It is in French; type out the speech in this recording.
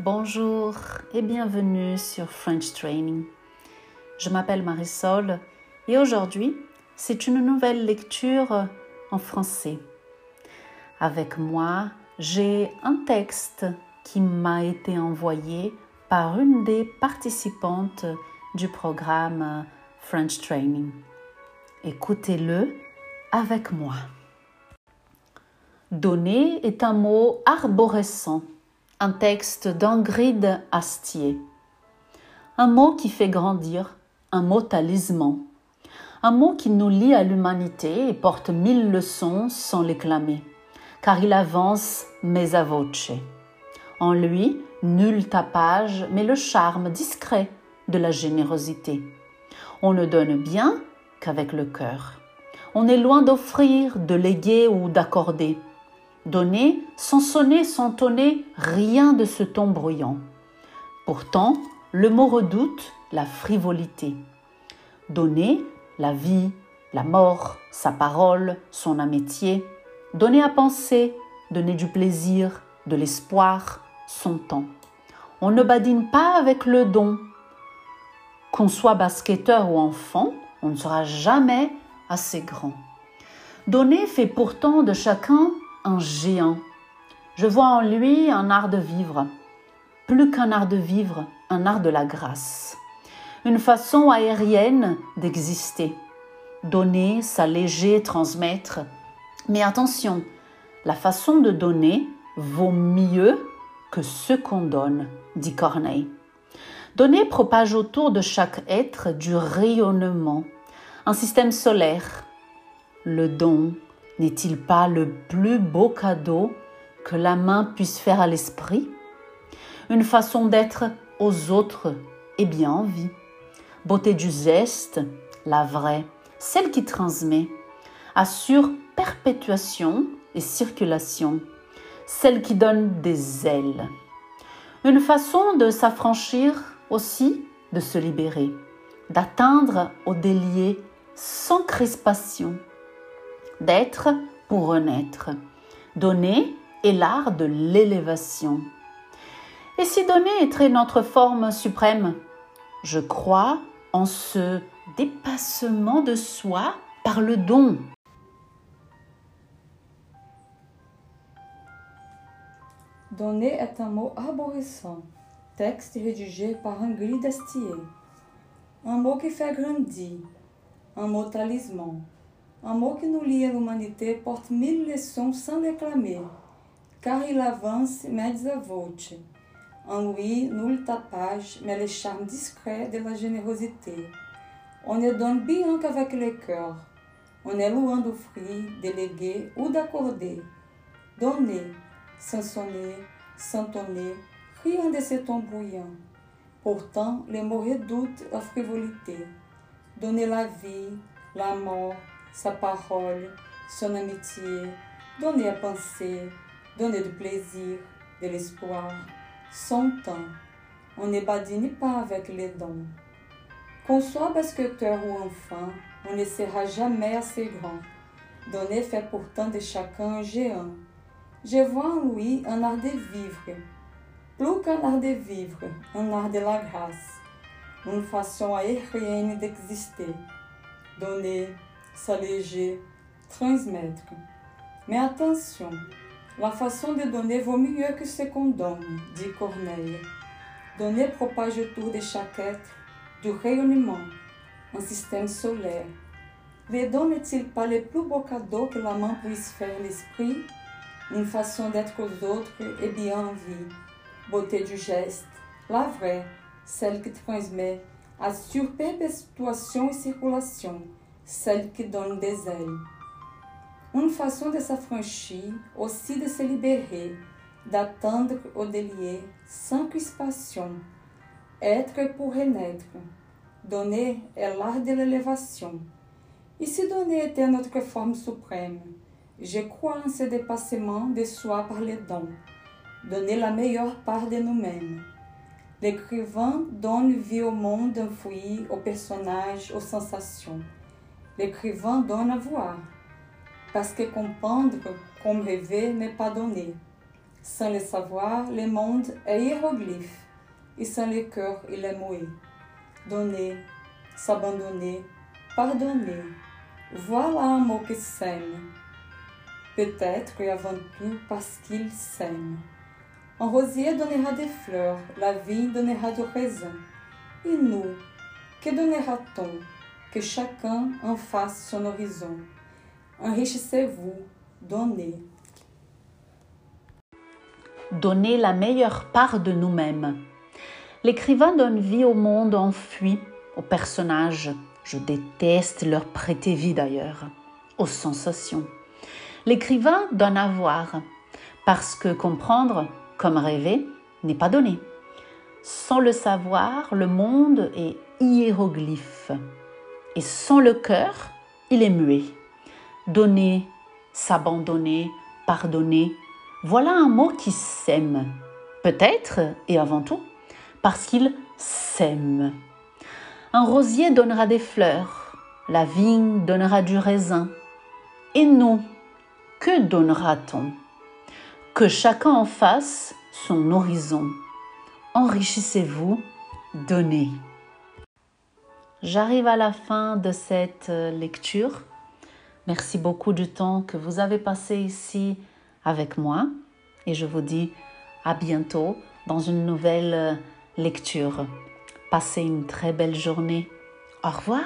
Bonjour et bienvenue sur French Training. Je m'appelle Marisol et aujourd'hui, c'est une nouvelle lecture en français. Avec moi, j'ai un texte qui m'a été envoyé par une des participantes du programme French Training. Écoutez-le avec moi. Donner est un mot arborescent, un texte d'Angrid Astier. Un mot qui fait grandir, un mot talisman, un mot qui nous lie à l'humanité et porte mille leçons sans les clamer, car il avance mais à voce. En lui, nul tapage, mais le charme discret de la générosité. On ne donne bien qu'avec le cœur. On est loin d'offrir, de léguer ou d'accorder. Donner sans sonner, sans tonner, rien de ce ton bruyant. Pourtant, le mot redoute la frivolité. Donner la vie, la mort, sa parole, son amitié. Donner à penser, donner du plaisir, de l'espoir, son temps. On ne badine pas avec le don. Qu'on soit basketteur ou enfant, on ne sera jamais assez grand. Donner fait pourtant de chacun un géant. Je vois en lui un art de vivre, plus qu'un art de vivre, un art de la grâce, une façon aérienne d'exister. Donner, s'alléger, transmettre. Mais attention, la façon de donner vaut mieux que ce qu'on donne, dit Corneille. Donner propage autour de chaque être du rayonnement, un système solaire. Le don n'est-il pas le plus beau cadeau que la main puisse faire à l'esprit? Une façon d'être aux autres et bien en vie. Beauté du geste, la vraie, celle qui transmet, assure perpétuation et circulation celle qui donne des ailes. Une façon de s'affranchir aussi, de se libérer, d'atteindre au délié sans crispation, d'être pour renaître. Donner est l'art de l'élévation. Et si donner est notre forme suprême, je crois en ce dépassement de soi par le don. Donner est un mot arborescent. Texte rédigé par Ingrid Destier. Un mot qui fait grandir. Un mot talisman. Un mot qui nous lie à l'humanité porte mille leçons sans déclamer, car il avance mezza voce. En lui, nul tapage, mais le charme discret de la générosité. On ne donne bien qu'avec le cœur. On est loin d'offrir, déléguer ou d'accorder. Donner, sonner, santonner, rien de ce ton bruyant. Pourtant, les mots redoutent la frivolité. Donner la vie, la mort, sa parole, son amitié, donner à penser, donner du plaisir, de l'espoir, son temps. On ne badine pas avec les dons. Qu'on soit basketteur ou enfant, on ne sera jamais assez grand. Donner fait pourtant de chacun un géant. Je vois en lui un art de vivre, plus qu'un art de vivre, un art de la grâce, une façon aérienne d'exister, donner, s'alléger, transmettre. Mais attention, la façon de donner vaut mieux que ce qu'on donne, dit Corneille. Donner propage autour de chaque être du rayonnement, un système solaire. Le don n'est-il pas le plus beau cadeau que la main puisse faire l'esprit? Une façon d'être aux autres et bien en vie. Beauté du geste, la vraie, celle qui transmet, assure perpétuation et circulation, celle qui donne des ailes. Une façon de s'affranchir, aussi de se libérer, d'attendre au délier, sans crispation. Être pour renaître. Donner est l'art de l'élévation. Et si donner était notre forme suprême, je crois en ce dépassement de soi par les dons, donner la meilleure part de nous-mêmes. L'écrivain donne vie au monde enfoui, aux personnages, aux sensations. L'écrivain donne à voir, parce que comprendre comme rêver n'est pas donner. Sans le savoir, le monde est hiéroglyphe, et sans le cœur, il est muet. Donner, s'abandonner, pardonner, voilà un mot qui saigne. Peut-être et avant tout parce qu'il saigne. Un rosier donnera des fleurs, la vigne donnera du raisin. Et nous, que donnera-t-on? Que chacun en fasse son horizon. Enrichissez-vous, donnez. Donner la meilleure part de nous-mêmes. L'écrivain donne vie au monde enfui, aux personnages. Je déteste leur prêter vie d'ailleurs, aux sensations. L'écrivain donne à voir, parce que comprendre, comme rêver, n'est pas donné. Sans le savoir, le monde est hiéroglyphe. Et sans le cœur, il est muet. Donner, s'abandonner, pardonner, voilà un mot qui sème. Peut-être, et avant tout, parce qu'il sème. Un rosier donnera des fleurs, la vigne donnera du raisin. Et nous, que donnera-t-on? Que chacun en fasse son horizon. Enrichissez-vous, donnez. J'arrive à la fin de cette lecture. Merci beaucoup du temps que vous avez passé ici avec moi et je vous dis à bientôt dans une nouvelle lecture. Passez une très belle journée. Au revoir.